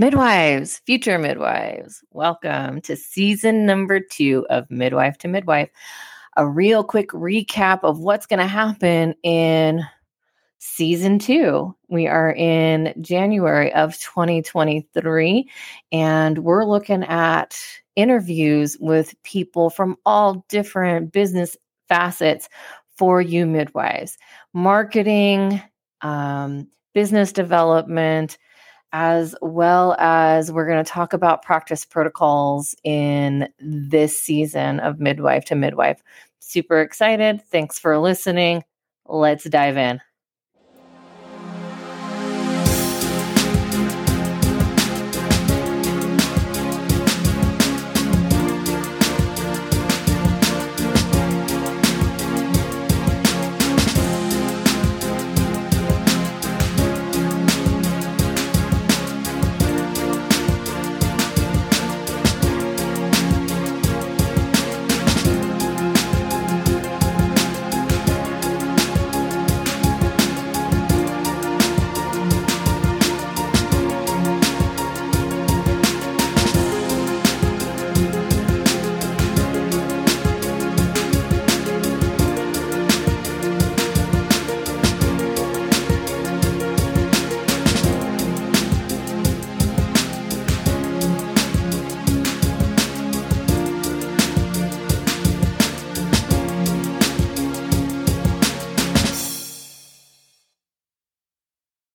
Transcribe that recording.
Midwives, future midwives, welcome to season number two of Midwife to Midwife. A real quick recap of what's going to happen in season two. We are in January of 2023, and we're looking at interviews with people from all different business facets for you midwives marketing, um, business development as well as we're going to talk about practice protocols in this season of Midwife to Midwife. Super excited. Thanks for listening. Let's dive in.